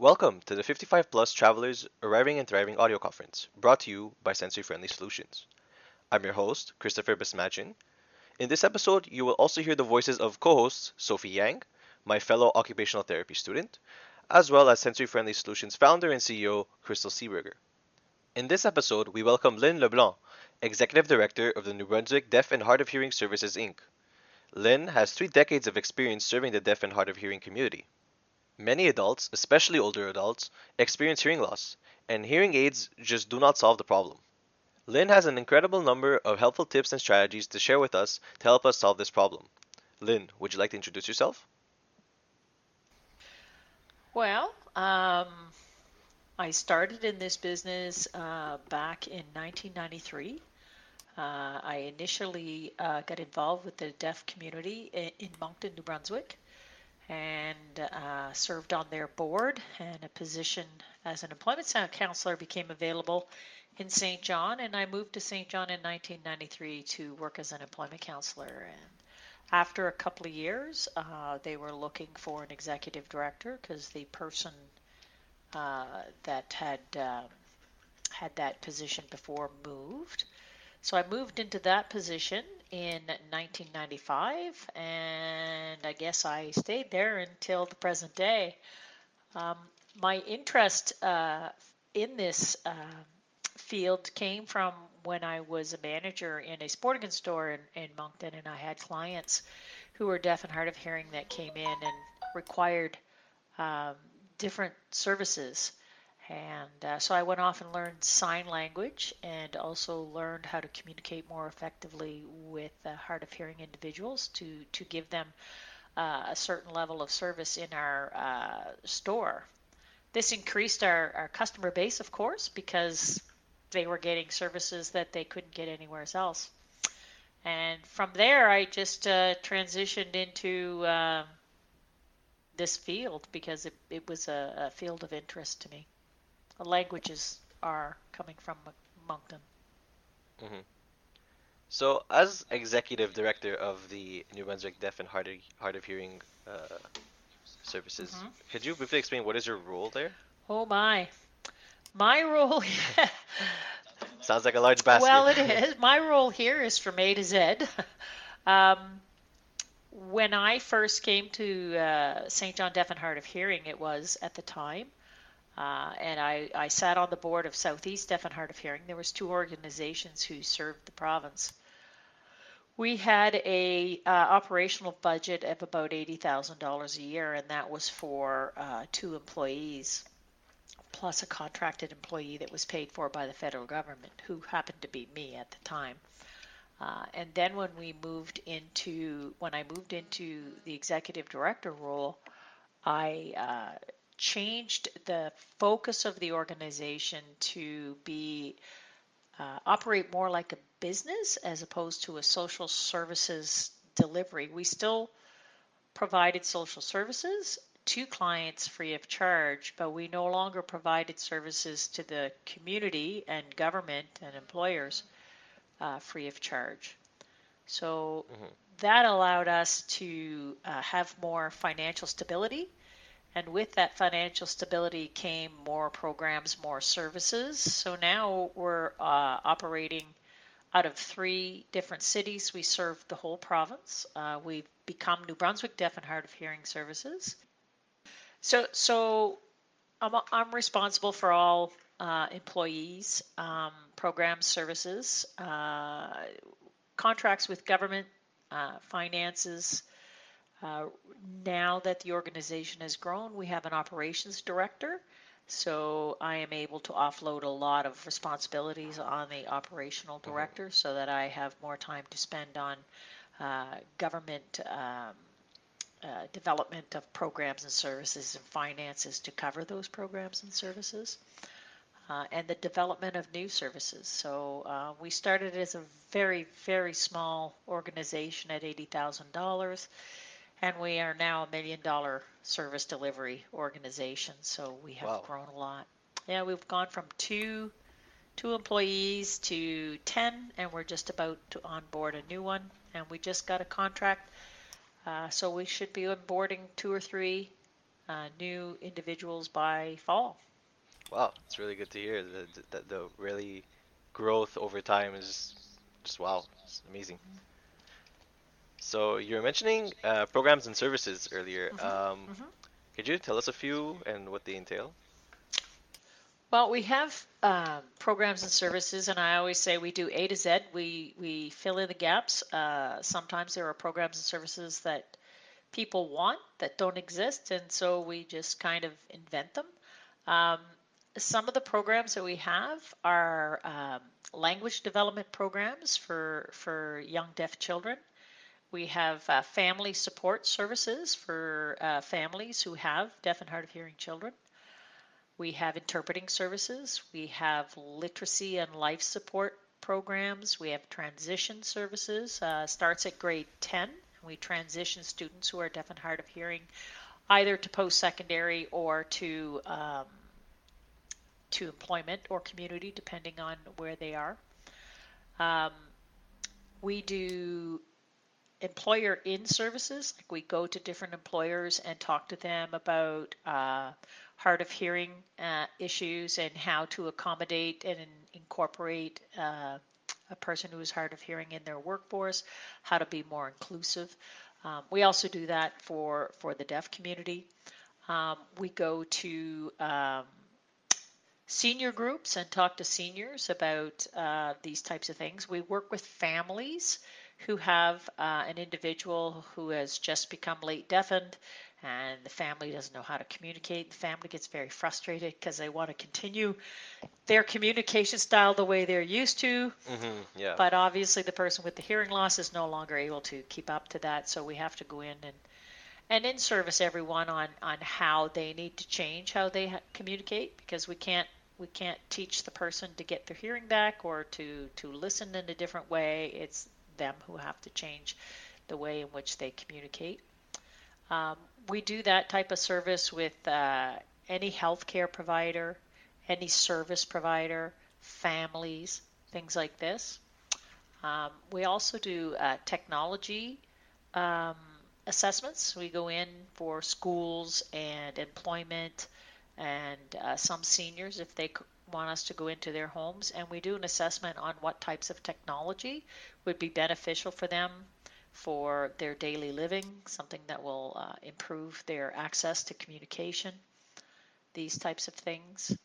Welcome to the 55 Plus Travelers Arriving and Thriving audio conference, brought to you by Sensory Friendly Solutions. I'm your host, Christopher Bismachin. In this episode, you will also hear the voices of co hosts Sophie Yang, my fellow occupational therapy student, as well as Sensory Friendly Solutions founder and CEO, Crystal Seeberger. In this episode, we welcome Lynn LeBlanc, Executive Director of the New Brunswick Deaf and Hard of Hearing Services, Inc. Lynn has three decades of experience serving the deaf and hard of hearing community. Many adults, especially older adults, experience hearing loss, and hearing aids just do not solve the problem. Lynn has an incredible number of helpful tips and strategies to share with us to help us solve this problem. Lynn, would you like to introduce yourself? Well, um, I started in this business uh, back in 1993. Uh, I initially uh, got involved with the deaf community in, in Moncton, New Brunswick and uh, served on their board. And a position as an employment counselor became available in Saint John, and I moved to Saint John in 1993 to work as an employment counselor. And after a couple of years, uh, they were looking for an executive director because the person uh, that had um, had that position before moved. So I moved into that position in 1995, and I guess I stayed there until the present day. Um, my interest uh, in this uh, field came from when I was a manager in a sporting goods store in, in Moncton, and I had clients who were deaf and hard of hearing that came in and required um, different services and uh, so I went off and learned sign language and also learned how to communicate more effectively with uh, hard of hearing individuals to, to give them uh, a certain level of service in our uh, store. This increased our, our customer base, of course, because they were getting services that they couldn't get anywhere else. And from there, I just uh, transitioned into um, this field because it, it was a, a field of interest to me languages are coming from Moncton. Mm-hmm. So, as executive director of the New Brunswick Deaf and Hard of, Hard of Hearing uh, Services, mm-hmm. could you briefly explain what is your role there? Oh my, my role. Sounds like a large basket. Well, it is. My role here is from A to Z. Um, when I first came to uh, Saint John Deaf and Hard of Hearing, it was at the time uh, and I, I sat on the board of Southeast Deaf and Hard of Hearing. There was two organizations who served the province. We had a uh, operational budget of about eighty thousand dollars a year, and that was for uh, two employees, plus a contracted employee that was paid for by the federal government, who happened to be me at the time. Uh, and then when we moved into when I moved into the executive director role, I uh, changed the focus of the organization to be uh, operate more like a business as opposed to a social services delivery. We still provided social services to clients free of charge, but we no longer provided services to the community and government and employers uh, free of charge. So mm-hmm. that allowed us to uh, have more financial stability and with that financial stability came more programs, more services. So now we're uh, operating out of three different cities. We serve the whole province. Uh, we've become New Brunswick Deaf and Hard of Hearing Services. So, so I'm, I'm responsible for all uh, employees, um, programs, services, uh, contracts with government, uh, finances, uh, now that the organization has grown, we have an operations director. So I am able to offload a lot of responsibilities on the operational mm-hmm. director mm-hmm. so that I have more time to spend on uh, government um, uh, development of programs and services and finances to cover those programs and services. Uh, and the development of new services. So uh, we started as a very, very small organization at $80,000 and we are now a million dollar service delivery organization. So we have wow. grown a lot. Yeah, we've gone from two two employees to 10 and we're just about to onboard a new one and we just got a contract uh, so we should be onboarding two or three uh, new individuals by fall. Wow, it's really good to hear that the, the, really growth over time is just wow, it's amazing. So you were mentioning uh, programs and services earlier. Mm-hmm. Um, mm-hmm. Could you tell us a few and what they entail? Well, we have um, programs and services, and I always say we do A to Z. We we fill in the gaps. Uh, sometimes there are programs and services that people want that don't exist, and so we just kind of invent them. Um, some of the programs that we have are um, language development programs for for young deaf children. We have uh, family support services for uh, families who have deaf and hard of hearing children. We have interpreting services. We have literacy and life support programs. We have transition services. Uh, starts at grade 10. We transition students who are deaf and hard of hearing either to post-secondary or to um, to employment or community, depending on where they are. Um, we do employer in services, like we go to different employers and talk to them about uh, hard of hearing uh, issues and how to accommodate and incorporate uh, a person who is hard of hearing in their workforce, how to be more inclusive. Um, we also do that for, for the deaf community. Um, we go to um, senior groups and talk to seniors about uh, these types of things. We work with families who have uh, an individual who has just become late deafened and the family doesn't know how to communicate. The family gets very frustrated because they want to continue their communication style the way they're used to. Mm-hmm, yeah. But obviously, the person with the hearing loss is no longer able to keep up to that, so we have to go in and and in service everyone on on how they need to change how they ha- communicate because we can't we can't teach the person to get their hearing back or to to listen in a different way. It's them who have to change the way in which they communicate. Um, we do that type of service with uh, any healthcare provider, any service provider, families, things like this. Um, we also do uh, technology um, assessments. We go in for schools and employment and uh, some seniors if they want us to go into their homes, and we do an assessment on what types of technology would be beneficial for them for their daily living, something that will uh, improve their access to communication, these types of things.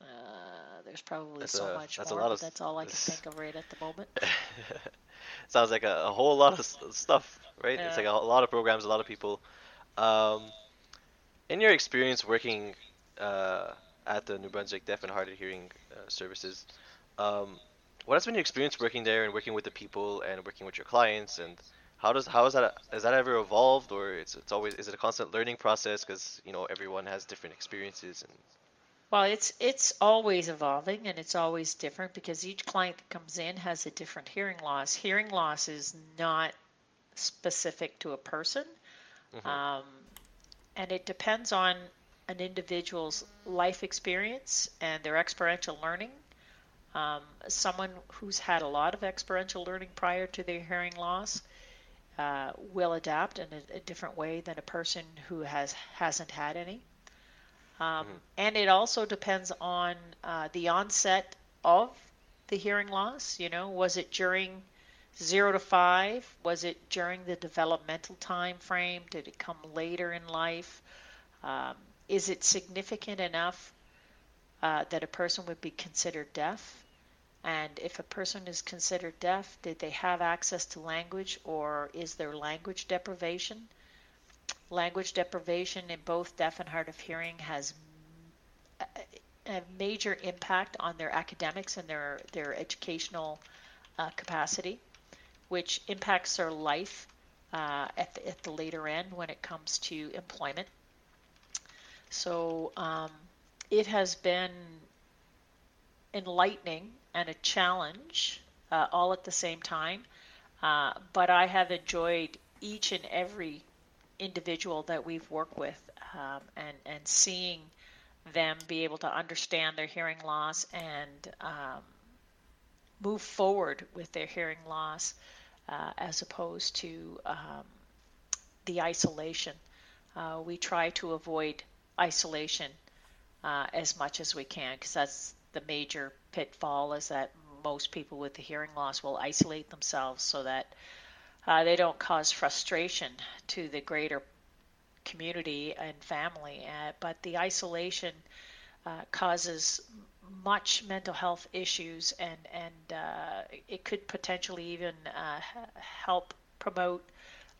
Uh, there's probably That's so a- much that's a more, but of- that's all I can think of right at the moment. Sounds like a, a whole lot of stuff, right? It's like a, a lot of programs, a lot of people. Um, in your experience working uh, at the New Brunswick Deaf and Hard of Hearing uh, Services, um, what has been your experience working there and working with the people and working with your clients and how does how is that has that ever evolved or it's it's always is it a constant learning process because you know everyone has different experiences and Well, it's it's always evolving and it's always different because each client that comes in has a different hearing loss. Hearing loss is not specific to a person, Mhm. um, and it depends on an individual's life experience and their experiential learning. Um, someone who's had a lot of experiential learning prior to their hearing loss uh, will adapt in a, a different way than a person who has hasn't had any. Um, And it also depends on uh, the onset of the hearing loss. You know, was it during zero to five? Was it during the developmental time frame? Did it come later in life? Um, is it significant enough uh, that a person would be considered deaf? And if a person is considered deaf, did they have access to language or is there language deprivation? Language deprivation in both deaf and hard of hearing has a- a major impact on their academics and their, their educational uh, capacity, which impacts their life uh, at, the, at the later end when it comes to employment. So um, it has been enlightening and a challenge uh, all at the same time. Uh, but I have enjoyed each and every individual that we've worked with um, and, and seeing them be able to understand their hearing loss and um, move forward with their hearing loss uh, as opposed to um, the isolation uh, we try to avoid isolation uh, as much as we can because that's the major pitfall is that most people with the hearing loss will isolate themselves so that uh, they don't cause frustration to the greater community and family. Uh, but the isolation uh, causes much mental health issues, and and uh, it could potentially even uh, help promote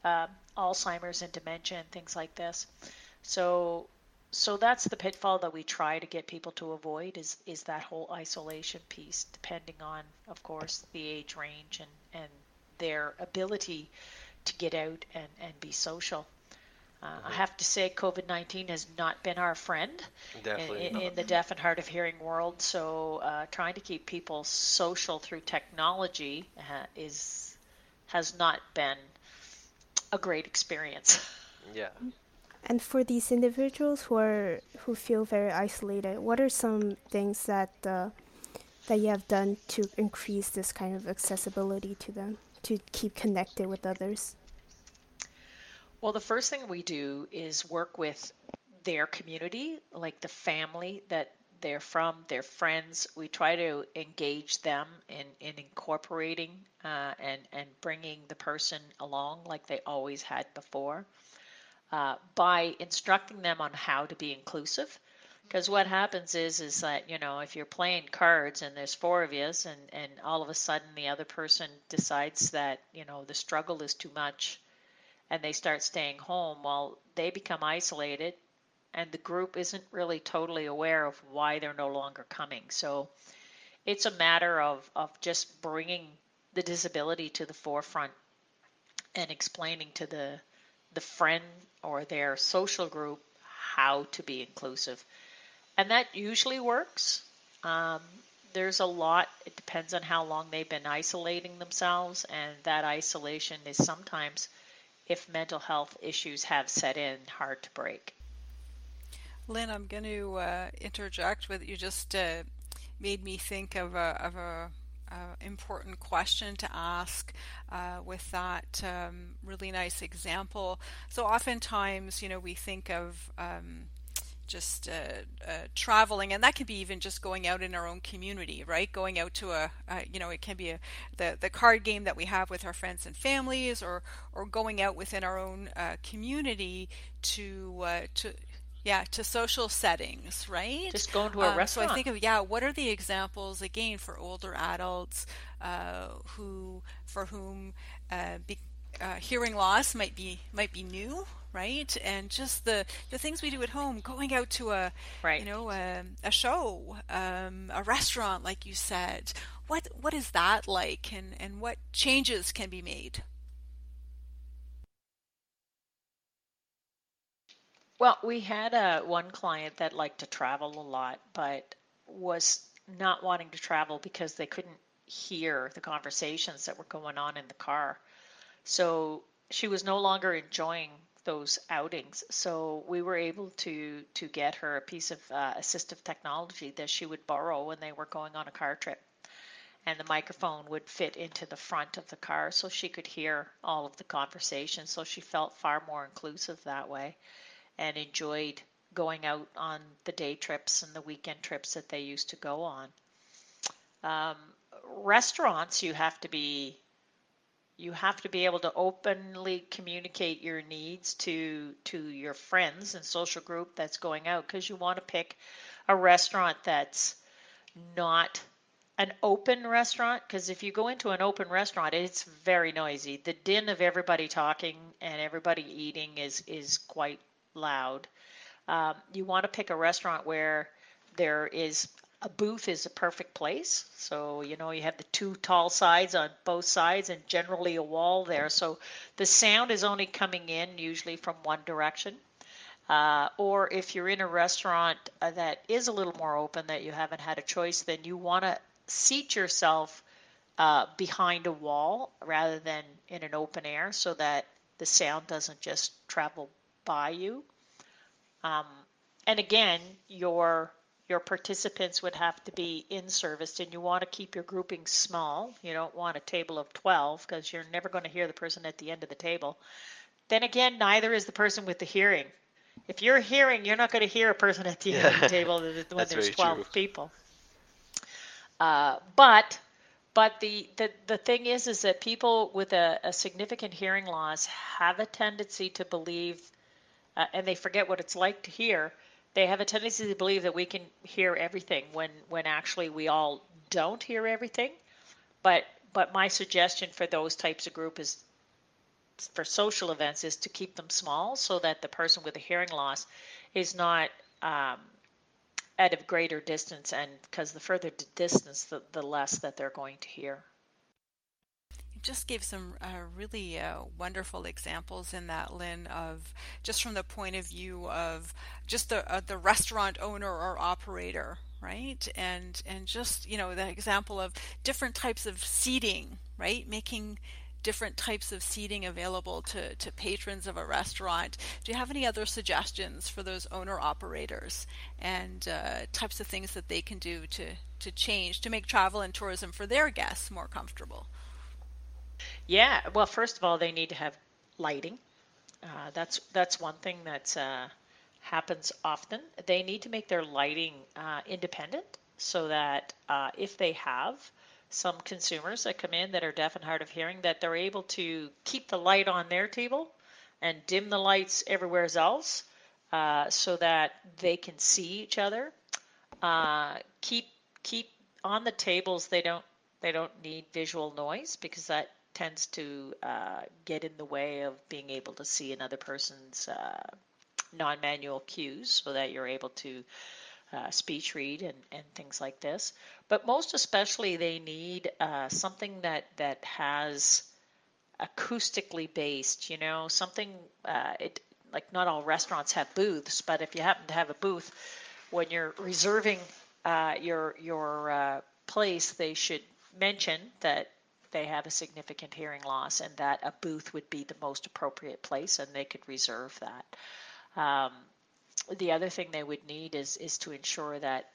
uh, Alzheimer's and dementia and things like this. So so that's the pitfall that we try to get people to avoid is is that whole isolation piece depending on of course the age range and and their ability to get out and and be social uh, mm-hmm. I have to say, COVID 19 has not been our friend in, in, the deaf and hard of hearing world. So, uh, trying to keep people social through technology uh, is has not been a great experience. Yeah. And for these individuals who are who feel very isolated, what are some things that uh, that you have done to increase this kind of accessibility to them to keep connected with others? Well, the first thing we do is work with their community, like the family that they're from, their friends. We try to engage them in, in incorporating uh, and, and bringing the person along like they always had before uh, by instructing them on how to be inclusive. Because what happens is is that you know if you're playing cards and there's four of you and and all of a sudden the other person decides that you know the struggle is too much, and they start staying home, well they become isolated, and the group isn't really totally aware of why they're no longer coming. So it's a matter of of just bringing the disability to the forefront and explaining to the the friend or their social group how to be inclusive. And that usually works. Um, there's a lot, it depends on how long they've been isolating themselves, and that isolation is sometimes, if mental health issues have set in, hard to break. Lynn, I'm going to uh, interject with you. Just uh, made me think of a, of a uh, important question to ask uh, with that um, really nice example. So oftentimes, you know, we think of um, just uh, uh, traveling, and that can be even just going out in our own community, right? Going out to a, you know, it can be a, the the card game that we have with our friends and families, or or going out within our own uh, community to uh, to yeah to social settings right? Just going to a um, restaurant so i think of yeah what are the examples again for older adults uh, who for whom uh, be, uh, hearing loss might be might be new right? And just the the things we do at home going out to a right. you know a, a show um, a restaurant like you said what what is that like? And and what changes can be made Well, we had a uh, one client that liked to travel a lot, but was not wanting to travel because they couldn't hear the conversations that were going on in the car. So she was no longer enjoying those outings. So we were able to to get her a piece of uh, assistive technology that she would borrow when they were going on a car trip. And the microphone would fit into the front of the car so she could hear all of the conversations. So she felt far more inclusive that way and enjoyed going out on the day trips and the weekend trips that they used to go on. Um, restaurants, you have to be you have to be able to openly communicate your needs to to your friends and social group that's going out because you want to pick a restaurant that's not an open restaurant because if you go into an open restaurant it's very noisy the din of everybody talking and everybody eating is is quite loud. Um, you want to pick a restaurant where there is a booth is a perfect place. So, you know, you have the two tall sides on both sides and generally a wall there. So the sound is only coming in usually from one direction. Uh, or if you're in a restaurant uh, that is a little more open that you haven't had a choice, then you want to seat yourself uh, behind a wall rather than in an open air so that the sound doesn't just travel by you. Um, and again, your your participants would have to be in service and you want to keep your grouping small. You don't want a table of 12 because you're never going to hear the person at the end of the table. then again, neither is the person with the hearing. If you're hearing, you're not going to hear a person at the end of the table when there's 12 true. people. Uh, but but the, the, the thing is is that people with a, a significant hearing loss have a tendency to believe uh, and they forget what it's like to hear. They have a tendency to believe that we can hear everything when when actually we all don't hear everything. But but my suggestion for those types of group is for social events is to keep them small so that the person with a hearing loss is not um, at a greater distance and because the further the distance the, the less that they're going to hear just gave some uh, really uh, wonderful examples in that lynn of just from the point of view of just the uh, the restaurant owner or operator right and and just you know the example of different types of seating right making different types of seating available to, to patrons of a restaurant. Do you have any other suggestions for those owner operators and uh, types of things that they can do to, to change to make travel and tourism for their guests more comfortable? Yeah, well, first of all, they need to have lighting. Uh, that's that's one thing that uh, happens often. They need to make their lighting uh, independent so that uh, if they have some consumers that come in that are deaf and hard of hearing that they're able to keep the light on their table and dim the lights everywhere else uh, so that they can see each other. Uh, keep keep on the tables. They don't they don't need visual noise because that tends to uh, get in the way of being able to see another person's uh, non-manual cues, so that you're able to uh, speech read and, and things like this. But most especially, they need uh, something that that has acoustically based. You know, something uh, it like not all restaurants have booths, but if you happen to have a booth when you're reserving uh, your your uh, place, they should mention that they have a significant hearing loss and that a booth would be the most appropriate place and they could reserve that. Um, the other thing they would need is is to ensure that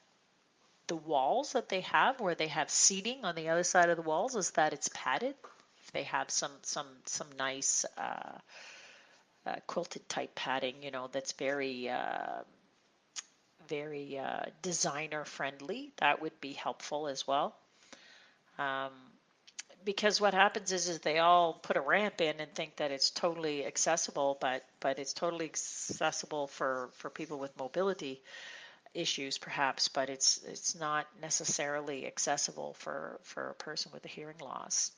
the walls that they have where they have seating on the other side of the walls is that it's padded. If they have some some some nice uh, uh, quilted type padding you know that's very uh, very uh, designer friendly. That would be helpful as well. Um, because what happens is is they all put a ramp in and think that it's totally accessible, but but it's totally accessible for for people with mobility issues perhaps, but it's it's not necessarily accessible for for a person with a hearing loss.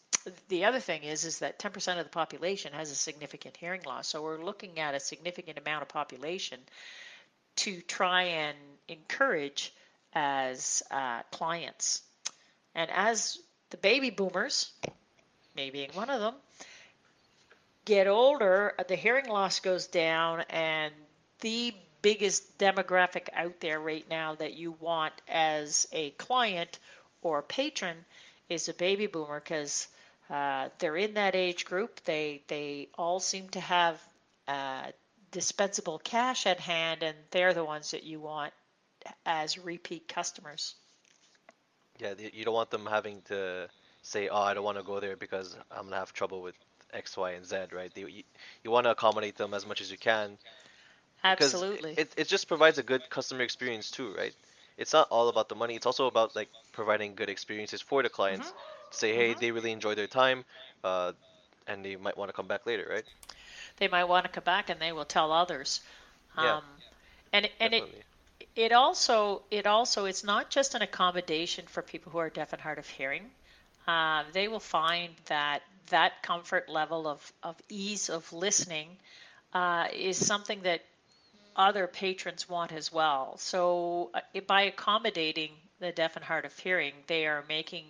The other thing is is that 10% of the population has a significant hearing loss, so we're looking at a significant amount of population to try and encourage as uh, clients. And as the baby boomers, me being one of them, get older, the hearing loss goes down, and the biggest demographic out there right now that you want as a client or patron is a baby boomer because uh, they're in that age group. They they all seem to have uh, dispensable cash at hand, and they're the ones that you want as repeat customers. Yeah, you don't want them having to say, "Oh, I don't want to go there because I'm gonna have trouble with X, Y, and Z." Right? They, you, you want to accommodate them as much as you can. Absolutely. It it just provides a good customer experience too, right? It's not all about the money. It's also about like providing good experiences for the clients. Mm-hmm. To say, hey, mm-hmm. they really enjoy their time, uh, and they might want to come back later, right? They might want to come back, and they will tell others. Um, yeah. And and Definitely. it it also it also it's not just an accommodation for people who are deaf and hard of hearing. Uh, they will find that that comfort level of, of ease of listening uh, is something that other patrons want as well. So uh, by accommodating the deaf and hard of hearing, they are making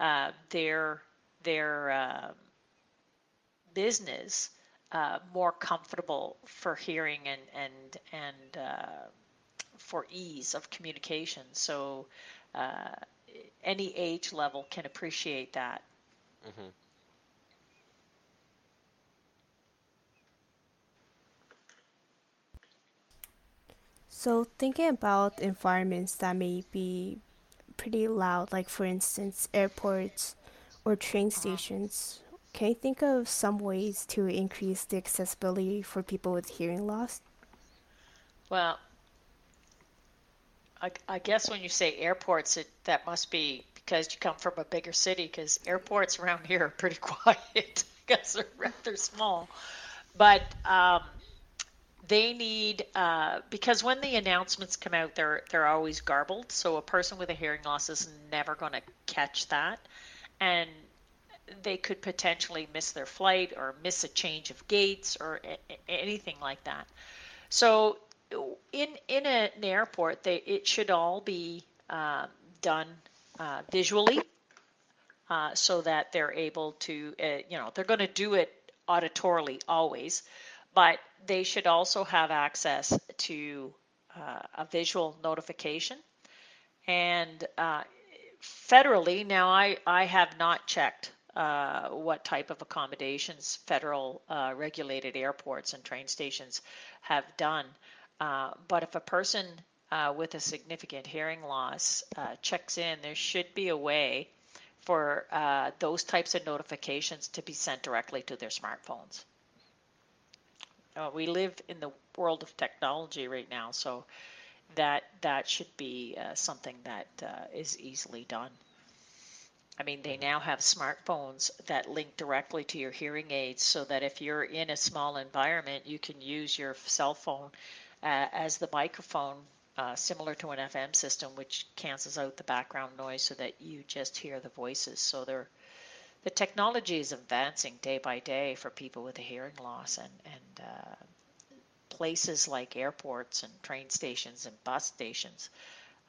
uh, their their um, business uh, more comfortable for hearing and and and for ease of communication. So uh, any age level can appreciate that. Mm-hmm. So, thinking about environments that may be pretty loud, like for instance, airports or train uh-huh. stations, can you think of some ways to increase the accessibility for people with hearing loss? Well, I, I guess when you say airports, it, that must be because you come from a bigger city, because airports around here are pretty quiet because they're rather small. But um, they need uh, because when the announcements come out, they're they're always garbled. So a person with a hearing loss is never going to catch that, and they could potentially miss their flight or miss a change of gates or a- anything like that. So in in a, an airport, they it should all be uh, done uh, visually, uh, so that they're able to, uh, you know, they're going to do it auditorily always, but they should also have access to uh, a visual notification. And uh, federally, now I I have not checked uh, what type of accommodations federal uh, regulated airports and train stations have done. Uh, but if a person uh, with a significant hearing loss uh, checks in, there should be a way for uh, those types of notifications to be sent directly to their smartphones. Uh, we live in the world of technology right now, so that that should be uh, something that is easily done. I mean, they now have smartphones that link directly to your hearing aids so that if you're in a small environment, you can use your cell phone uh, as the microphone, uh, similar to an FM system, which cancels out the background noise so that you just hear the voices. So they're, the technology is advancing day by day for people with a hearing loss, and and uh, places like airports and train stations and bus stations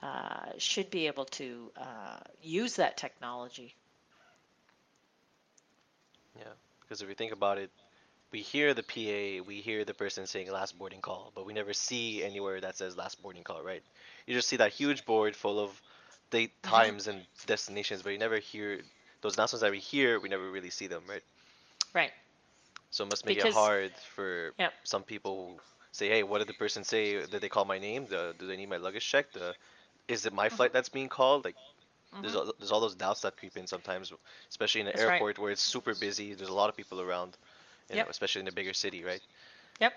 uh, should be able to uh, use that technology. Yeah, because if you think about it, we hear the PA, we hear the person saying last boarding call, but we never see anywhere that says last boarding call, right? You just see that huge board full of date, mm-hmm. times, and destinations, but you never hear those announcements that we hear. We never really see them, right? Right. So it must make because, it hard for yep. some people who say, "Hey, what did the person say? Did they call my name? The, do they need my luggage checked? The, is it my mm-hmm. flight that's being called? Like, mm-hmm. there's all, there's all those doubts that creep in sometimes, especially in an that's airport right. where it's super busy. There's a lot of people around you yep. know, especially in a bigger city, right? Yep,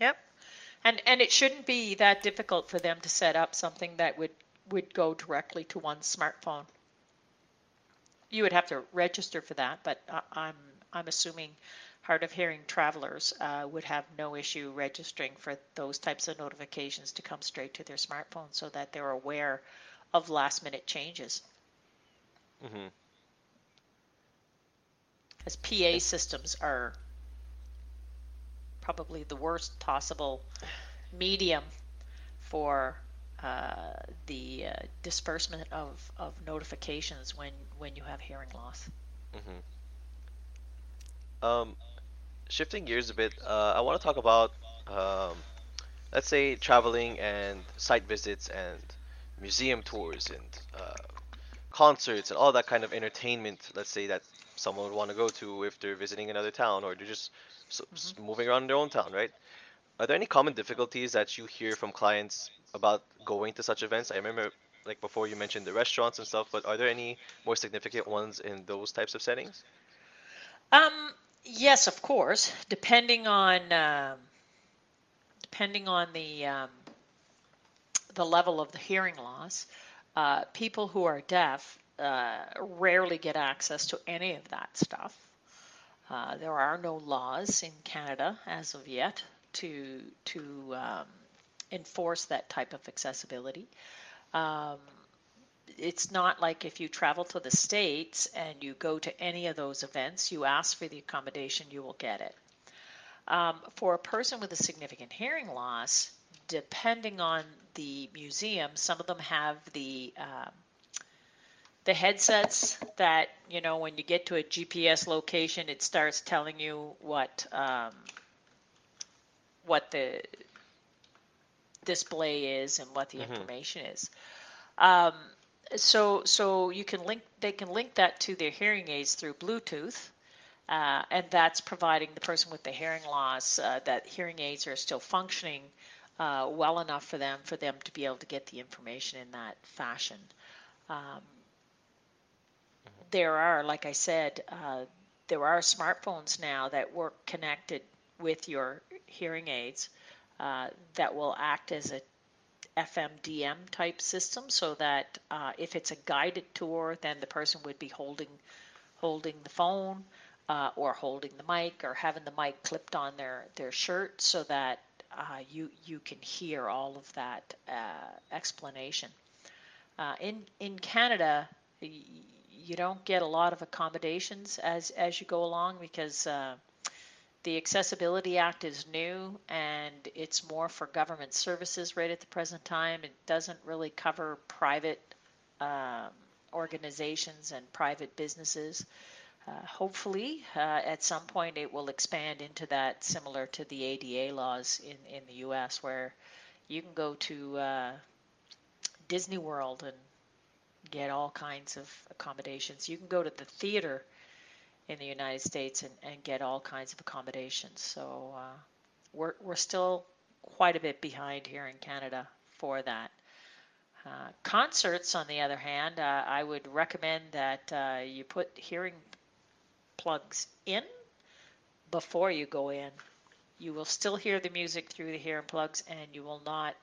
yep. And and it shouldn't be that difficult for them to set up something that would would go directly to one smartphone. You would have to register for that, but I'm I'm assuming hard of hearing travelers uh, would have no issue registering for those types of notifications to come straight to their smartphone so that they're aware of last minute changes. Mm-hmm. As PA systems are probably the worst possible medium for uh, the uh, disbursement of, of notifications when, when you have hearing loss. Mm-hmm. Um, shifting gears a bit, uh, I want to talk about, um, let's say, traveling and site visits and museum tours and uh, concerts and all that kind of entertainment. Let's say that someone would want to go to if they're visiting another town or they're just so, mm-hmm. moving around their own town, right? Are there any common difficulties that you hear from clients about going to such events? I remember, like before, you mentioned the restaurants and stuff, but are there any more significant ones in those types of settings? Um, yes, of course. Depending on um, depending on the um, the level of the hearing loss, uh, people who are deaf uh, rarely get access to any of that stuff. Uh, there are no laws in Canada as of yet to to um, enforce that type of accessibility. Um, it's not like if you travel to the states and you go to any of those events, you ask for the accommodation, you will get it. Um, for a person with a significant hearing loss, depending on the museum, some of them have the um, the headsets that you know when you get to a GPS location, it starts telling you what um, what the display is and what the mm-hmm. information is. Um, so so you can link they can link that to their hearing aids through Bluetooth. Uh, and that's providing the person with the hearing loss uh, that hearing aids are still functioning uh, well enough for them for them to be able to get the information in that fashion. Um, there are, like I said, uh, there are smartphones now that work connected with your hearing aids uh, that will act as a FMDM type system so that uh, if it's a guided tour, then the person would be holding holding the phone uh, or holding the mic or having the mic clipped on their, their shirt so that uh, you you can hear all of that uh, explanation. In in Canada, you don't get a lot of accommodations as as you go along because uh, the Accessibility Act is new and it's more for government services right at the present time. It doesn't really cover private um, organizations and private businesses. Uh, hopefully, uh, at some point, it will expand into that, similar to the ADA laws in, in the U.S., where you can go to uh, Disney World and get all kinds of accommodations. You can go to the theater in the United States and, and get all kinds of accommodations. So uh, we're, we're still quite a bit behind here in Canada for that. Uh, concerts, on the other hand, uh, I would recommend that uh, you put hearing plugs in before you go in. You will still hear the music through the hearing plugs, and you will not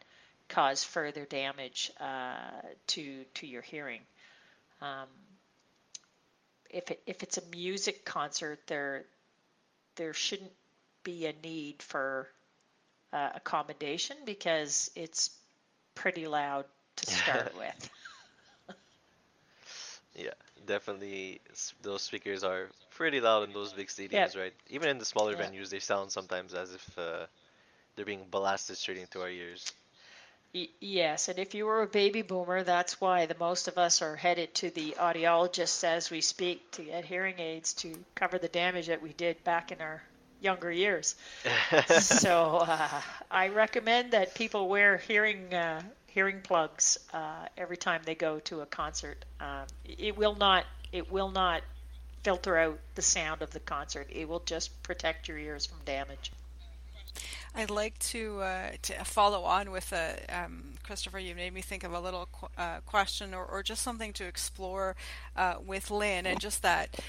cause further damage uh, to to your hearing. Um, if it, if it's a music concert, there there shouldn't be a need for uh, accommodation because it's pretty loud to start with. yeah, definitely. Those speakers are pretty loud in those big stadiums, right? Even in the smaller venues, they sound sometimes as if uh, they're being blasted straight into our ears yes, and if you were a baby boomer, that's why the most of us are headed to the audiologists as we speak to get hearing aids to cover the damage that we did back in our younger years. so uh, I recommend that people wear hearing uh, hearing plugs uh, every time they go to a concert. Um, it will not it will not filter out the sound of the concert. It will just protect your ears from damage. I'd like to uh, to follow on with a um, Christopher. You made me think of a little qu- uh, question or, or just something to explore uh, with Lynn, and just that.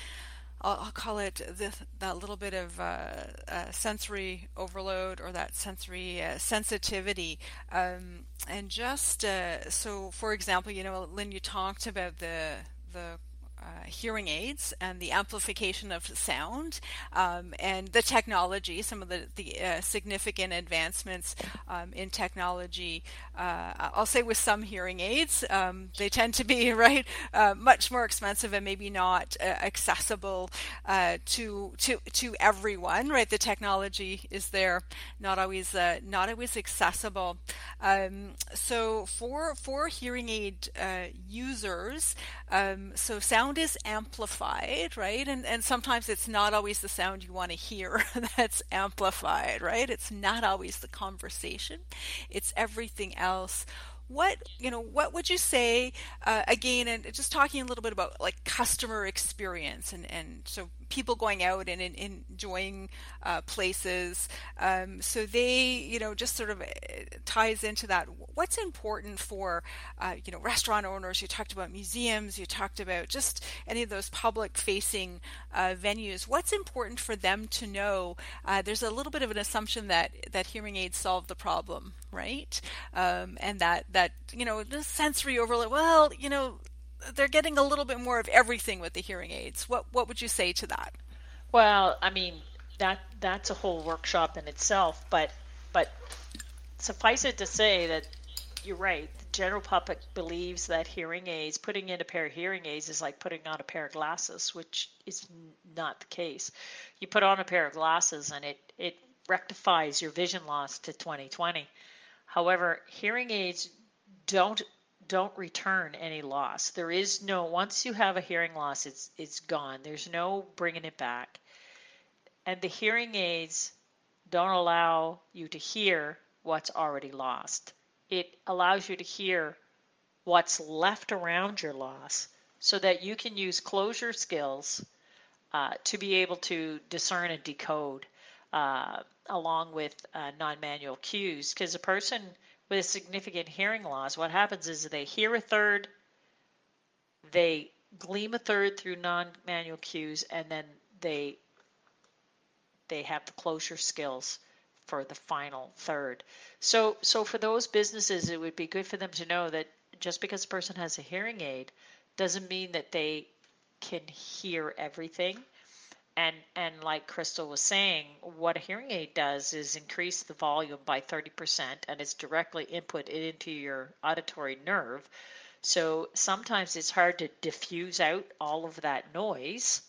I'll, call it the, that little bit of uh, uh, sensory overload or that sensory uh, sensitivity, um, and just so, for example, you know, Lynn, you talked about the the uh, hearing aids and the amplification of sound um, and the technology, some of the, the uh, significant advancements um, in technology. Uh, I'll say with some hearing aids, um, they tend to be right uh, much more expensive and maybe not uh, accessible uh, to to to everyone. Right, the technology is there, not always not always accessible. Um, so for for hearing aid users, um, so sound sound is amplified, right? And and sometimes it's not always the sound you want to hear that's amplified, right? It's not always the conversation. It's everything else what you know what would you say uh, again and just talking a little bit about like customer experience and and so people going out and, and enjoying uh, places um, so they you know just sort of uh, ties into that. What's important for uh, you know restaurant owners? You talked about museums you talked about just any of those public facing uh, venues. What's important for them to know? Uh, there's a little bit of an assumption that that hearing aids solve the problem right? Um, and that that you know the sensory overload well you know they're getting a little bit more of everything with the hearing aids. What what would you say to that? Well i mean that that's a whole workshop in itself but but suffice it to say that you're right. The general public believes that hearing aids putting in a pair of hearing aids is like putting on a pair of glasses which is not the case. You put on a pair of glasses and it it rectifies your vision loss to 2020 However, hearing aids don't don't return any loss. There is no once you have a hearing loss, it's it's gone. There's no bringing it back. And the hearing aids don't allow you to hear what's already lost. It allows you to hear what's left around your loss so that you can use closure skills uh, to be able to discern and decode uh, along with uh, non-manual cues because a person with a significant hearing loss what happens is they hear a third they gleam a third through non-manual cues and then they they have the closure skills for the final third. So so for those businesses, it would be good for them to know that just because a person has a hearing aid doesn't mean that they can hear everything. And and like Crystal was saying, what a hearing aid does is increase the volume by 30% and it's directly input into your auditory nerve. So sometimes it's hard to diffuse out all of that noise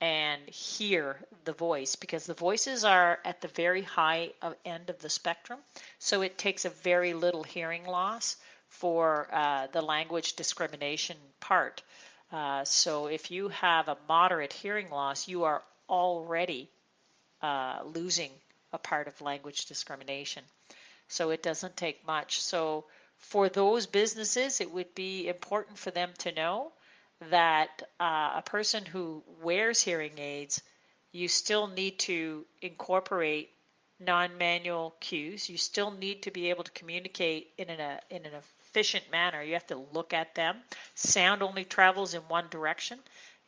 and hear the voice because the voices are at the very high end of the spectrum. So it takes a very little hearing loss for uh, the language discrimination part. Uh, so if you have a moderate hearing loss, you are already uh, losing a part of language discrimination. So it doesn't take much. So for those businesses, it would be important for them to know that uh, a person who wears hearing aids, you still need to incorporate non-manual cues. You still need to be able to communicate in an, a, in an efficient manner. You have to look at them. Sound only travels in one direction.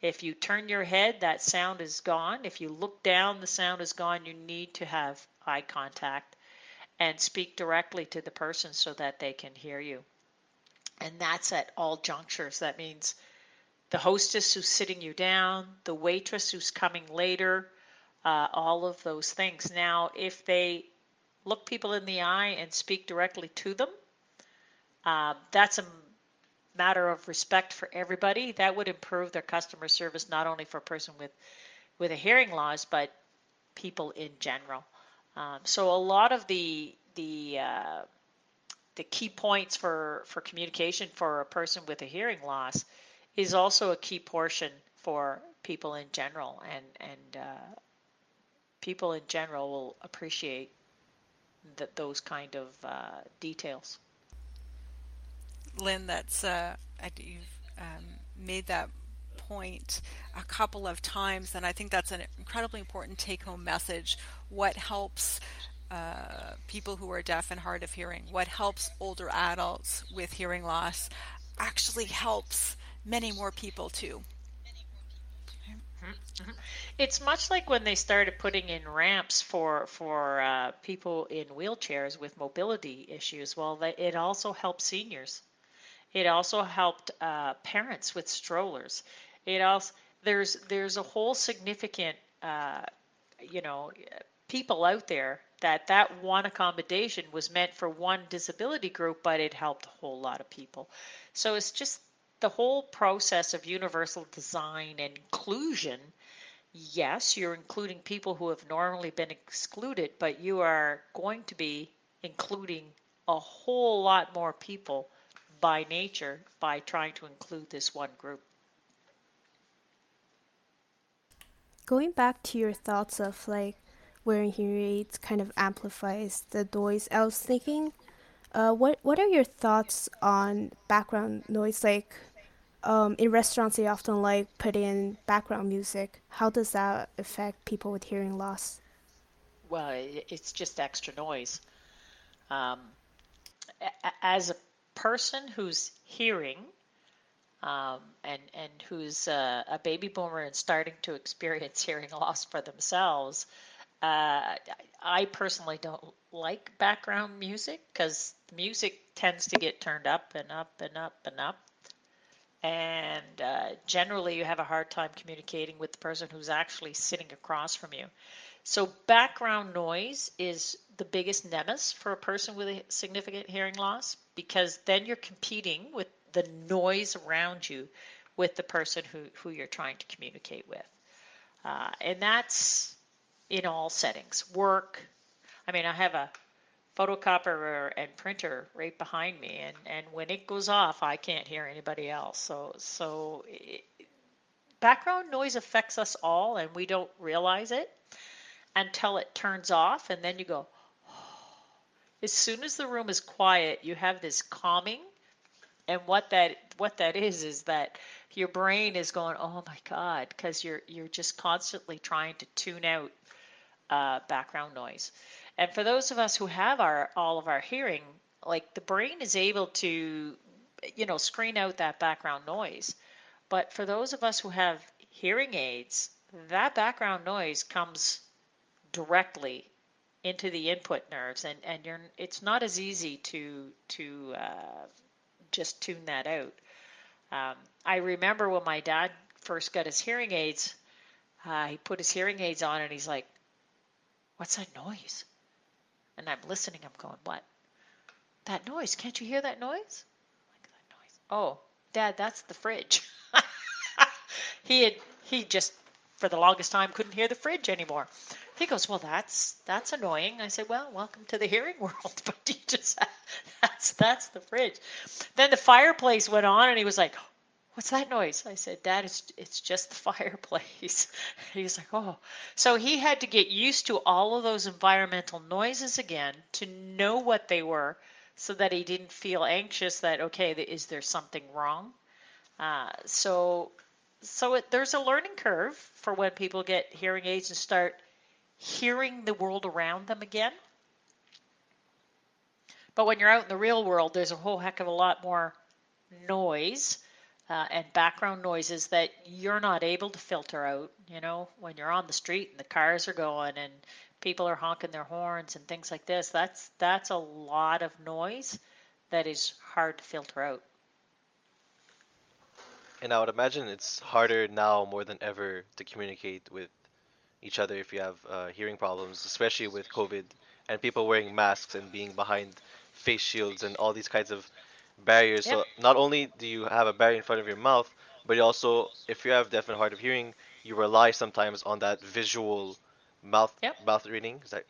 If you turn your head, that sound is gone. If you look down, the sound is gone. You need to have eye contact and speak directly to the person so that they can hear you. And that's at all junctures. That means the hostess who's sitting you down, the waitress who's coming later, uh, all of those things. Now, if they look people in the eye and speak directly to them, uh, that's a matter of respect for everybody. That would improve their customer service not only for a person with with a hearing loss, but people in general. Um, so a lot of the the uh, the key points for for communication for a person with a hearing loss is also a key portion for people in general, and and uh, people in general will appreciate that those kind of uh, details. Lynn, that's uh, you've um, made that point a couple of times, and I think that's an incredibly important take-home message. What helps uh, people who are deaf and hard of hearing? What helps older adults with hearing loss actually helps many more people too. It's much like when they started putting in ramps for for uh, people in wheelchairs with mobility issues. Well, it also helps seniors. It also helped uh, parents with strollers. It also there's there's a whole significant uh, you know people out there that that one accommodation was meant for one disability group, but it helped a whole lot of people. So it's just the whole process of universal design and inclusion, yes, you're including people who have normally been excluded, but you are going to be including a whole lot more people by nature by trying to include this one group. Going back to your thoughts of like wearing hearing aids kind of amplifies the noise, I was thinking, uh, what what are your thoughts on background noise? Like, um, in restaurants they often like put in background music. How does that affect people with hearing loss? Well, it's just extra noise. Um, as a person who's hearing um, and and who's a, a, baby boomer and starting to experience hearing loss for themselves, uh, I personally don't like background music because music tends to get turned up and up and up and up and uh, generally you have a hard time communicating with the person who's actually sitting across from you. So background noise is the biggest nemesis for a person with a significant hearing loss because then you're competing with the noise around you with the person who, who you're trying to communicate with. Uh, and that's in all settings work. I mean, I have a photocopier and printer right behind me, and, and when it goes off, I can't hear anybody else. So so it, background noise affects us all, and we don't realize it until it turns off, and then you go. As soon as the room is quiet, you have this calming, and what that what that is is that your brain is going, oh my god, because you're you're just constantly trying to tune out uh, background noise. And for those of us who have our all of our hearing, like the brain is able to, you know, screen out that background noise. But for those of us who have hearing aids, that background noise comes directly into the input nerves, and and you're it's not as easy to to uh, just tune that out. Um, I remember when my dad first got his hearing aids, uh, he put his hearing aids on, and he's like, "What's that noise?" And I'm listening. I'm going, "What? That noise? Can't you hear that noise?" Like that noise. Oh, Dad, that's the fridge. he had he just for the longest time couldn't hear the fridge anymore. He goes, well, that's that's annoying. I said, well, welcome to the hearing world, but you just that's that's the fridge. Then the fireplace went on, and he was like, what's that noise? I said, Dad, it's it's just the fireplace. He's like, oh. So he had to get used to all of those environmental noises again to know what they were, so that he didn't feel anxious that okay, is there something wrong? Uh, so so it, there's a learning curve for when people get hearing aids and start hearing the world around them again. But when you're out in the real world, there's a whole heck of a lot more noise uh, and background noises that you're not able to filter out. You know, when you're on the street and the cars are going and people are honking their horns and things like this, that's that's a lot of noise that is hard to filter out. And I would imagine it's harder now more than ever to communicate with each other if you have uh, hearing problems, especially with COVID and people wearing masks and being behind face shields and all these kinds of barriers. Yep. So not only do you have a barrier in front of your mouth, but also, if you have deaf and hard of hearing, you rely sometimes on that visual mouth yep. mouth reading. Is that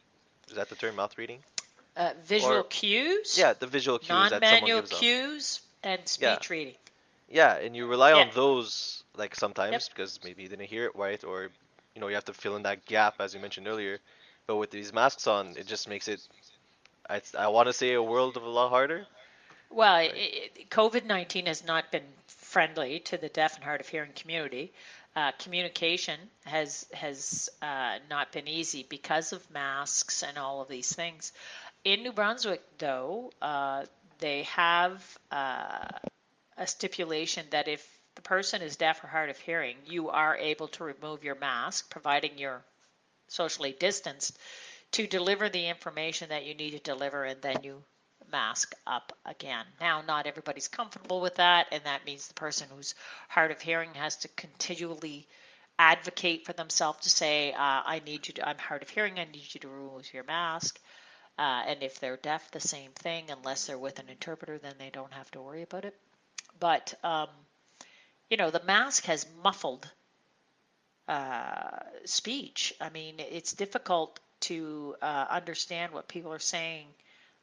is that the term mouth reading? Uh, visual or, cues. Yeah, the visual cues. Non-manual cues and speech yeah. reading. Yeah, and you rely yeah. on those like sometimes yep. because maybe you didn't hear it right, or you know you have to fill in that gap as you mentioned earlier. But with these masks on, it just makes it. I, I want to say a world of a lot harder. Well, right. COVID nineteen has not been friendly to the deaf and hard of hearing community. Uh, communication has has uh, not been easy because of masks and all of these things. In New Brunswick, though, uh, they have uh, a stipulation that if the person is deaf or hard of hearing, you are able to remove your mask, providing you're socially distanced, to deliver the information that you need to deliver, and then you mask up again. Now, not everybody's comfortable with that, and that means the person who's hard of hearing has to continually advocate for themselves to say, uh, "I need you. To, I'm hard of hearing. I need you to remove your mask." Uh, and if they're deaf, the same thing. Unless they're with an interpreter, then they don't have to worry about it. But um, you know, the mask has muffled uh, speech. I mean, it's difficult to uh, understand what people are saying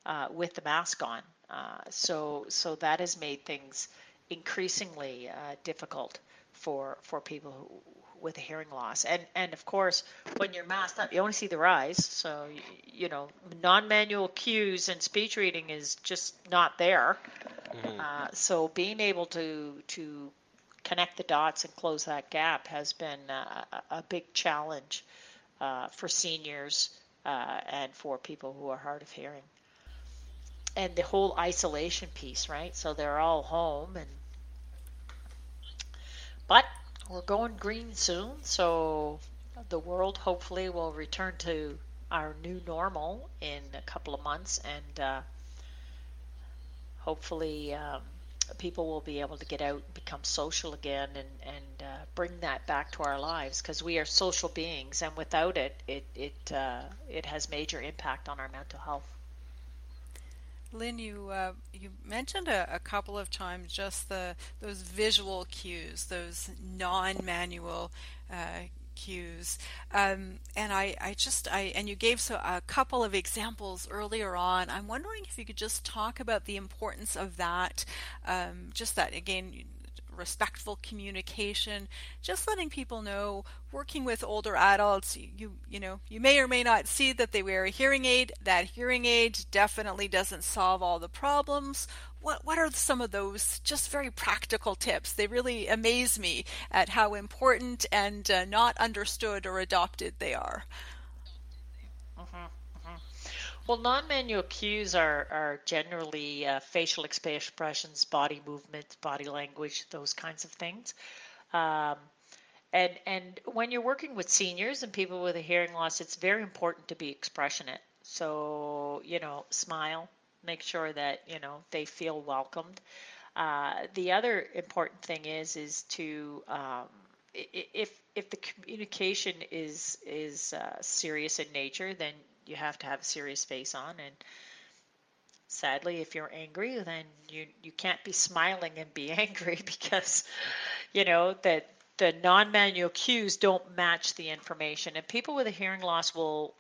uh, with the mask on. Uh, so, so that has made things increasingly uh, difficult for for people who, with a hearing loss. And and of course, when you're masked up, you only see their eyes. So you, you know, non-manual cues and speech reading is just not there. Mm-hmm. Uh, so being able to to connect the dots and close that gap has been a, a big challenge uh, for seniors uh, and for people who are hard of hearing. And the whole isolation piece, right? So they're all home and but we're going green soon, so the world hopefully will return to our new normal in a couple of months, and uh, hopefully um, people will be able to get out, become social again, and and uh, bring that back to our lives because we are social beings, and without it, it it uh, it has major impact on our mental health. Lynn, you uh, you mentioned a, a, couple of times just the those visual cues, those non-manual uh, cues, um, and I, I just I and you gave so a couple of examples earlier on. I'm wondering if you could just talk about the importance of that, um, just that again respectful communication, just letting people know working with older adults, you you know, you may or may not see that they wear a hearing aid. That hearing aid definitely doesn't solve all the problems. What what are some of those just very practical tips? They really amaze me at how important and uh, not understood or adopted they are. Mm-hmm. Well, non-manual cues are, are generally uh, facial expressions, body movements, body language, those kinds of things. Um, and and when you're working with seniors and people with a hearing loss, it's very important to be expressionate. So you know, smile, make sure that you know they feel welcomed. Uh, the other important thing is is to um, if if the communication is is uh, serious in nature, then you have to have a serious face on. And sadly, if you're angry, then you you can't be smiling and be angry because you know that the non-manual cues don't match the information. And people with a hearing loss will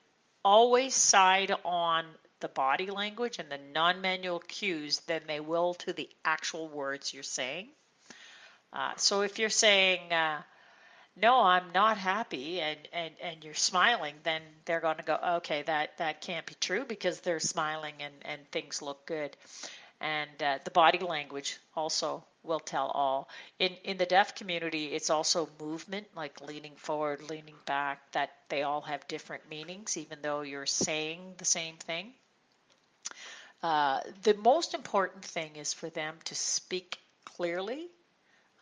always side on the body language and the non-manual cues than they will to the actual words you're saying. Uh, so if you're saying uh, no, I'm not happy, and, and, and you're smiling, then they're going to go, okay, that, that can't be true because they're smiling and, and things look good. And uh, the body language also will tell all. In, in the deaf community, it's also movement, like leaning forward, leaning back, that they all have different meanings, even though you're saying the same thing. Uh, the most important thing is for them to speak clearly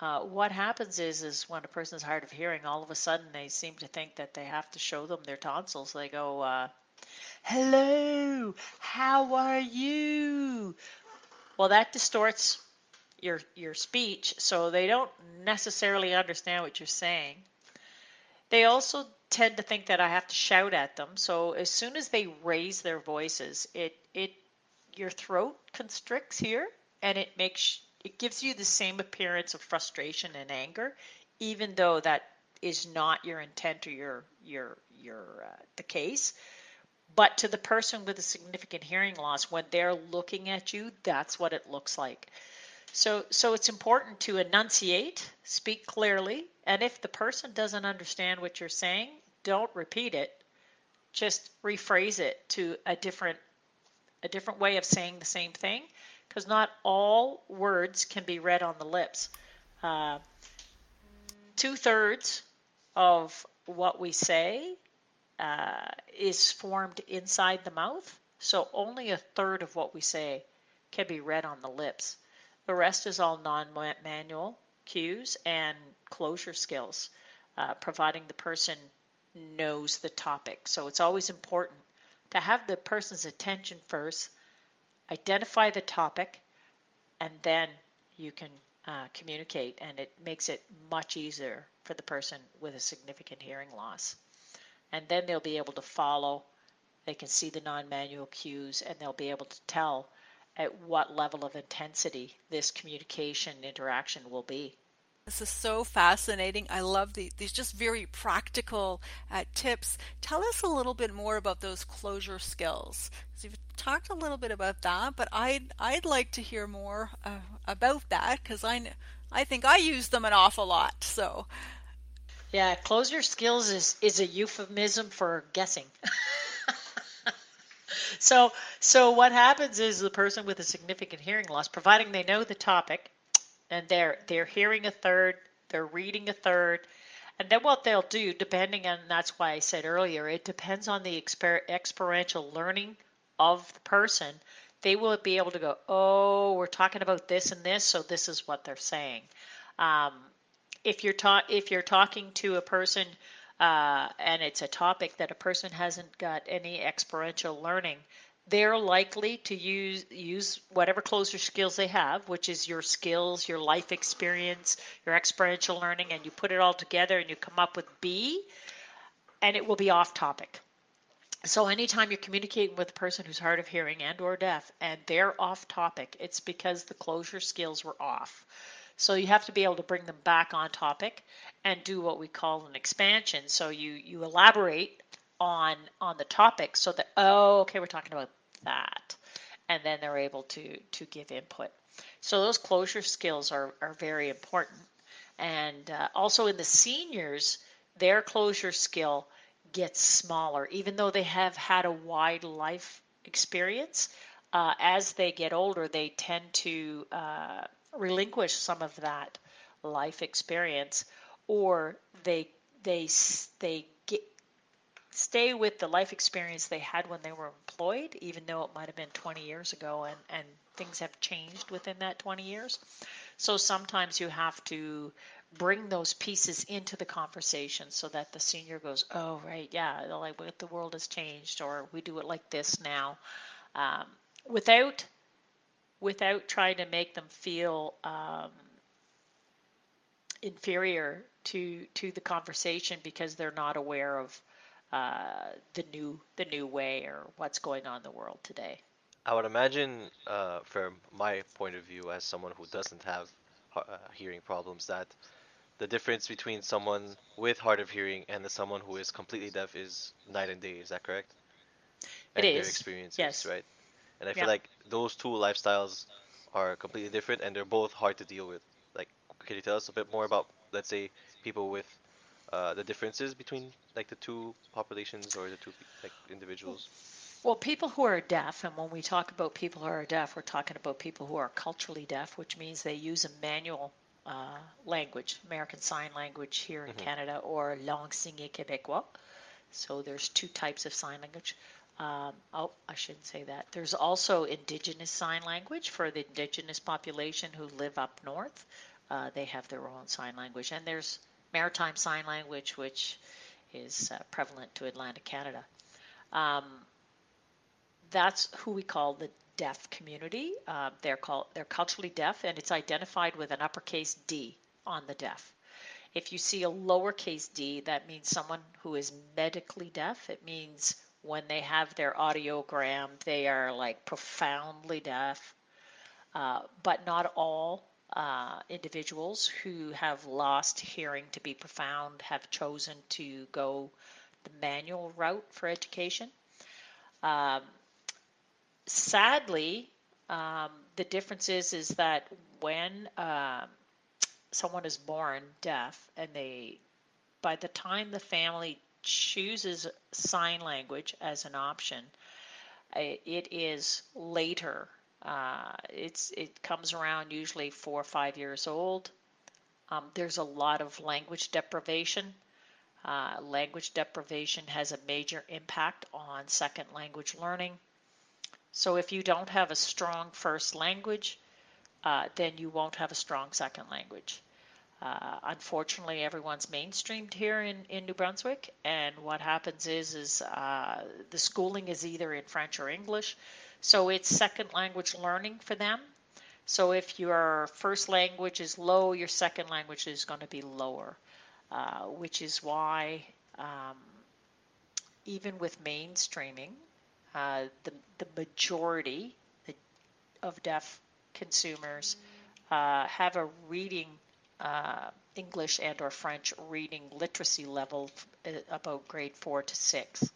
uh, what happens is is when a person is hard of hearing, all of a sudden they seem to think that they have to show them their tonsils. They go, uh, "Hello, how are you?" Well, that distorts your your speech, so they don't necessarily understand what you're saying. They also tend to think that I have to shout at them. So as soon as they raise their voices, it it your throat constricts here, and it makes it gives you the same appearance of frustration and anger, even though that is not your intent or your your your uh, the case. But to the person with a significant hearing loss, when they're looking at you, that's what it looks like. So so it's important to enunciate, speak clearly, and if the person doesn't understand what you're saying, don't repeat it. Just rephrase it to a different a different way of saying the same thing because not all words can be read on the lips. Uh, Two thirds of what we say uh, is formed inside the mouth, so only a third of what we say can be read on the lips. The rest is all non manual cues and closure skills, uh, providing the person knows the topic. So it's always important to have the person's attention first identify the topic, and then you can uh, communicate, and it makes it much easier for the person with a significant hearing loss. And then they'll be able to follow, they can see the non manual cues, and they'll be able to tell at what level of intensity this communication interaction will be. This is so fascinating. I love the, these just very practical uh, tips. Tell us a little bit more about those closure skills. You've talked a little bit about that, but I'd I'd like to hear more uh, about that because I I think I use them an awful lot. So. Yeah, closure skills is is a euphemism for guessing. so so what happens is the person with a significant hearing loss, providing they know the topic and they're they're hearing a third, they're reading a third, and then what they'll do, depending on that's why I said earlier, it depends on the exper- experiential learning of the person. They will be able to go, oh, we're talking about this and this, so this is what they're saying. Um, if you're ta- if you're talking to a person uh, and it's a topic that a person hasn't got any experiential learning, they're likely to use use whatever closure skills they have, which is your skills, your life experience, your experiential learning, and you put it all together and you come up with B, and it will be off topic. So anytime you're communicating with a person who's hard of hearing and or deaf and they're off topic, it's because the closure skills were off. So you have to be able to bring them back on topic and do what we call an expansion. So you you elaborate on on the topic so that oh okay we're talking about that and then they're able to to give input so those closure skills are are very important and uh, also in the seniors their closure skill gets smaller even though they have had a wide life experience uh, as they get older they tend to uh, relinquish some of that life experience or they they they get, stay with the life experience they had when they were employed, even though it might have been 20 years ago and, and things have changed within that 20 years. So sometimes you have to bring those pieces into the conversation so that the senior goes, oh, right, yeah, like the world has changed, or we do it like this now, um, without without trying to make them feel um, inferior to to the conversation because they're not aware of uh, the new the new way or what's going on in the world today. I would imagine, uh, from my point of view, as someone who doesn't have uh, hearing problems, that the difference between someone with hard of hearing and the someone who is completely deaf is night and day. Is that correct? And It their experiences, yes. right? And I feel Yeah. like those two lifestyles are completely different and they're both hard to deal with. Like, can you tell us a bit more about, let's say, people with uh, the differences between like the two populations or the two like individuals? Well, people who are deaf, and when we talk about people who are deaf, we're talking about people who are culturally deaf, which means they use a manual uh, language, American Sign Language here in Mhm. Canada, or langue signée québécois. So there's two types of sign language. Um, oh, I shouldn't say that. There's also Indigenous Sign Language for the Indigenous population who live up north. Uh, they have their own sign language, and there's Maritime Sign Language, which is uh, prevalent to Atlantic Canada. Um, that's who we call the deaf community. Uh, they're called they're culturally deaf, and it's identified with an uppercase D on the deaf. If you see a lowercase d, that means someone who is medically deaf. It means when they have their audiogram, they are like profoundly deaf. Uh, but not all uh, individuals who have lost hearing to be profound have chosen to go the manual route for education. Um, sadly, um, the difference is is that when um, someone is born deaf and they by the time the family chooses sign language as an option i- it is later. Uh, it's it comes around usually four or five years old. Um, there's a lot of language deprivation. Uh, language deprivation has a major impact on second language learning so if you don't have a strong first language uh, then you won't have a strong second language. Uh, unfortunately, everyone's mainstreamed here in, in New Brunswick, and what happens is is uh, the schooling is either in French or English, so it's second language learning for them. So if your first language is low, your second language is going to be lower, uh, which is why um, even with mainstreaming, uh, the the majority of deaf consumers uh, have a reading uh, English and or French reading literacy level uh, about grade four to six.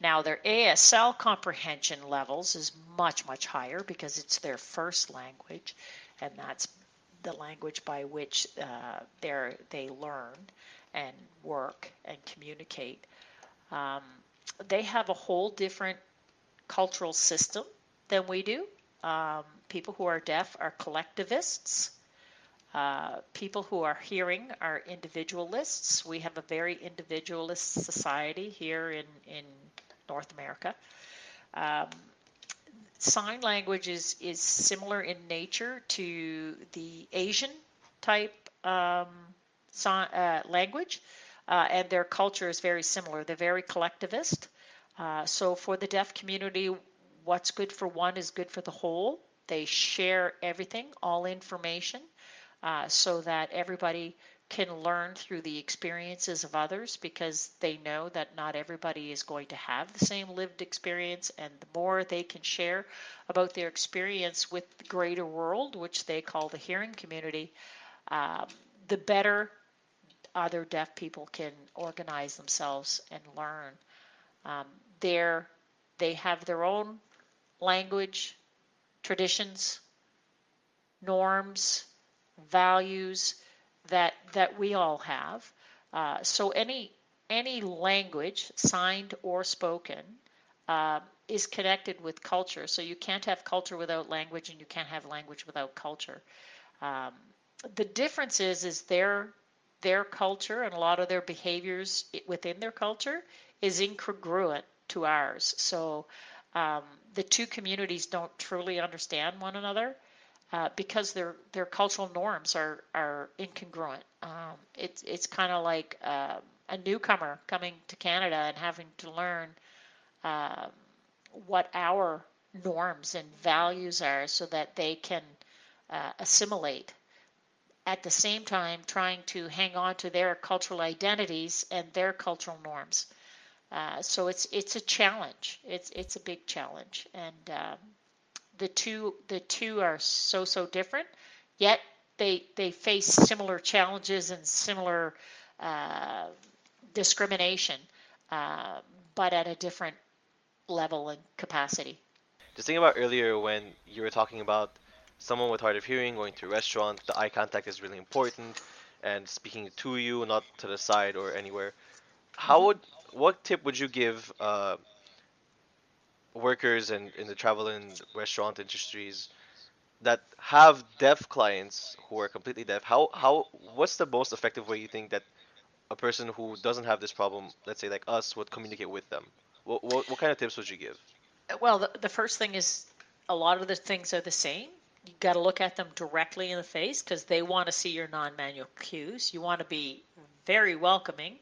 Now their ASL comprehension levels is much much higher because it's their first language, and that's the language by which uh, they they learn and work and communicate. Um, they have a whole different cultural system than we do. Um, people who are deaf are collectivists. Uh, people who are hearing are individualists. We have a very individualist society here in, in North America. Um, sign language is, is similar in nature to the Asian type um, sign, uh, language, uh, and their culture is very similar. They're very collectivist. Uh, so for the deaf community, what's good for one is good for the whole. They share everything, all information, uh, so that everybody can learn through the experiences of others because they know that not everybody is going to have the same lived experience. And the more they can share about their experience with the greater world, which they call the hearing community, um, the better other deaf people can organize themselves and learn. Um, they have their own language, traditions, norms, values that that we all have. Uh, so any any language, signed or spoken, uh, is connected with culture. So you can't have culture without language, and you can't have language without culture. Um, the difference is is their their culture and a lot of their behaviors within their culture is incongruent to ours. So um, the two communities don't truly understand one another. uh, because their their cultural norms are are incongruent. Um, it's it's kind of like uh, a newcomer coming to Canada and having to learn um, what our norms and values are, so that they can uh, assimilate. At the same time, trying to hang on to their cultural identities and their cultural norms. Uh, so it's it's a challenge. It's it's a big challenge, and um, the two the two are so so different, yet they they face similar challenges and similar uh, discrimination, uh, but at a different level and capacity. Just thinking about earlier when you were talking about someone with hard of hearing going to a restaurant, the eye contact is really important, and speaking to you, not to the side or anywhere. How mm-hmm. would what tip would you give uh, workers in, in the travel and restaurant industries that have deaf clients who are completely deaf? How how what's the most effective way you think that a person who doesn't have this problem, let's say like us, would communicate with them? What what, what kind of tips would you give? Well, the, the first thing is a lot of the things are the same. You got to look at them directly in the face because they want to see your non-manual cues. You want to be very welcoming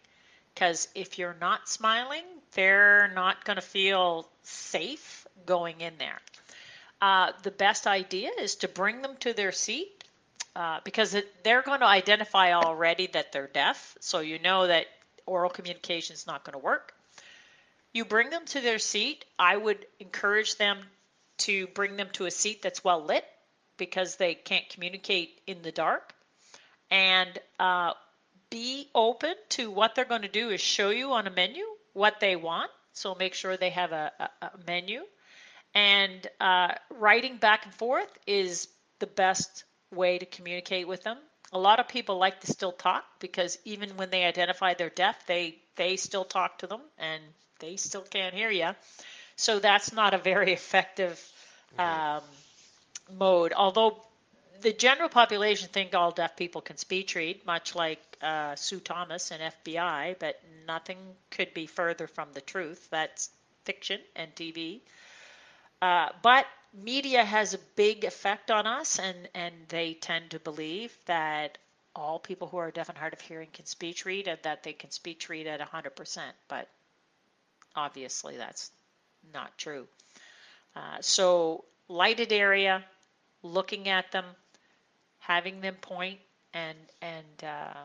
because if you're not smiling, they're not going to feel safe going in there. Uh, the best idea is to bring them to their seat uh, because it, they're going to identify already that they're deaf, so you know that oral communication is not going to work. You bring them to their seat. I would encourage them to bring them to a seat that's well lit because they can't communicate in the dark. And uh, be open to what they're going to do is show you on a menu what they want. So make sure they have a, a, a menu. And uh, writing back and forth is the best way to communicate with them. A lot of people like to still talk because even when they identify they're deaf, they they still talk to them and they still can't hear you. So that's not a very effective mm-hmm. um, mode. Although the general population think all deaf people can speech read, much like uh, Sue Thomas and FBI, but nothing could be further from the truth. That's fiction and TV. Uh, but media has a big effect on us, and, and they tend to believe that all people who are deaf and hard of hearing can speech read and that they can speech read at 100%. But obviously, that's not true. Uh, so, lighted area, looking at them, having them point and and uh,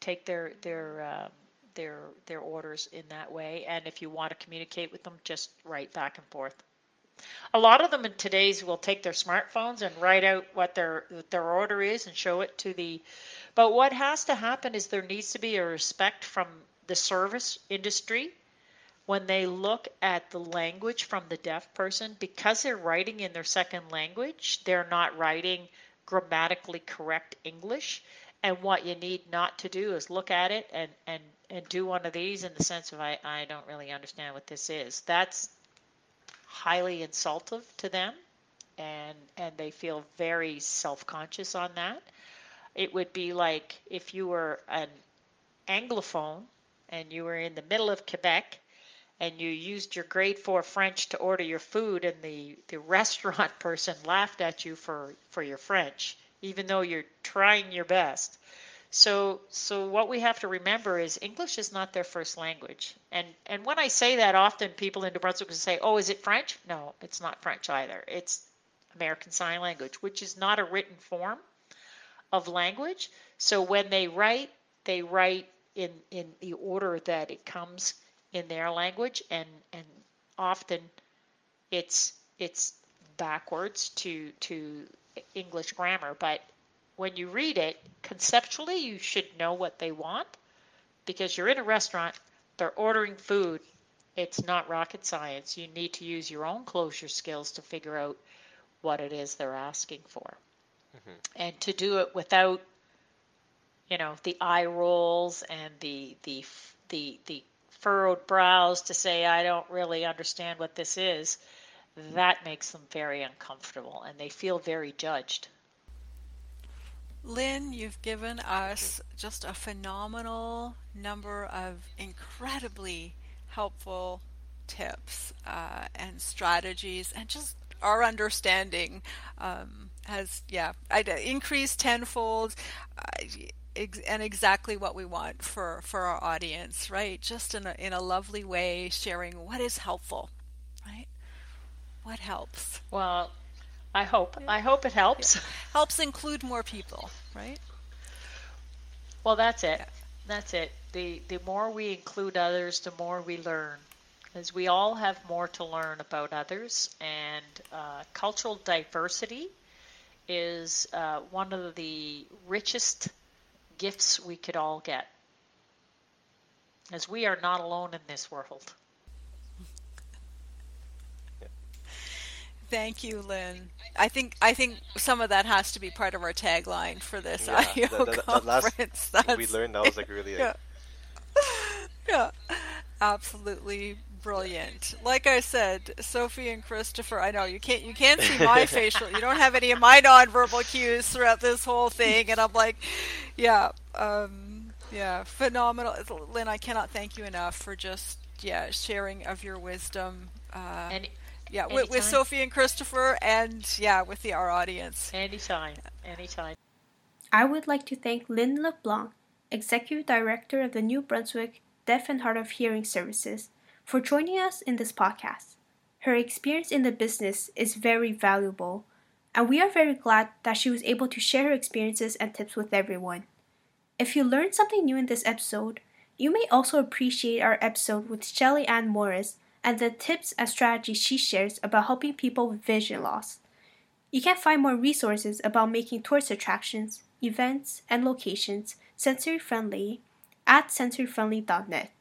take their their uh, their their orders in that way. And if you want to communicate with them, just write back and forth. A lot of them in today's will take their smartphones and write out what their their order is and show it to the. But what has to happen is there needs to be a respect from the service industry when they look at the language from the deaf person because they're writing in their second language. They're not writing grammatically correct English. And what you need not to do is look at it and, and, and do one of these in the sense of, I, I don't really understand what this is. That's highly insultive to them, and, and they feel very self conscious on that. It would be like if you were an Anglophone and you were in the middle of Quebec and you used your grade four French to order your food, and the, the restaurant person laughed at you for, for your French, even though you're trying your best. So, so what we have to remember is English is not their first language. And and when I say that, often people in New Brunswick will say, "Oh, is it French?" No, it's not French either. It's American Sign Language, which is not a written form of language. So when they write, they write in in the order that it comes in their language, and and often it's it's backwards to to English grammar. But when you read it conceptually, you should know what they want because you're in a restaurant, they're ordering food. It's not rocket science. You need to use your own closure skills to figure out what it is they're asking for. Mm-hmm. And to do it without you know the eye rolls and the the the the furrowed brows to say, I don't really understand what this is, that makes them very uncomfortable and they feel very judged. Lynn, you've given us just a phenomenal number of incredibly helpful tips uh, and strategies and just our understanding um, has yeah increased tenfold. Uh, and exactly what we want for, for our audience, right? Just in a, in a lovely way, sharing what is helpful, right? What helps? Well, I hope. I hope it helps. Yeah. Helps include more people, right? Well, that's it. That's it. The the more we include others, the more we learn, because we all have more to learn about others, and uh, cultural diversity is uh, one of the richest gifts we could all get, as we are not alone in this world. Thank you, Lynn. I think I think some of that has to be part of our tagline for this yeah, IO that, that, conference. That last, we learned that was like really yeah. yeah, absolutely brilliant. Like I said, Sophie and Christopher. I know you can't you can't see my facial. You don't have any of my nonverbal cues throughout this whole thing, and I'm like, yeah, um, yeah, phenomenal, Lynn. I cannot thank you enough for just yeah sharing of your wisdom. Uh, and yeah, with, with, Sophie and Christopher, and yeah, with the our audience. Anytime, anytime. I would like to thank Lynn LeBlanc, Executive Director of the New Brunswick Deaf and Hard of Hearing Services, for joining us in this podcast. Her experience in the business is very valuable, and we are very glad that she was able to share her experiences and tips with everyone. If you learned something new in this episode, you may also appreciate our episode with Shelly Ann Morris and the tips and strategies she shares about helping people with vision loss. You can find more resources about making tourist attractions, events, and locations sensory friendly at sensoryfriendly.net.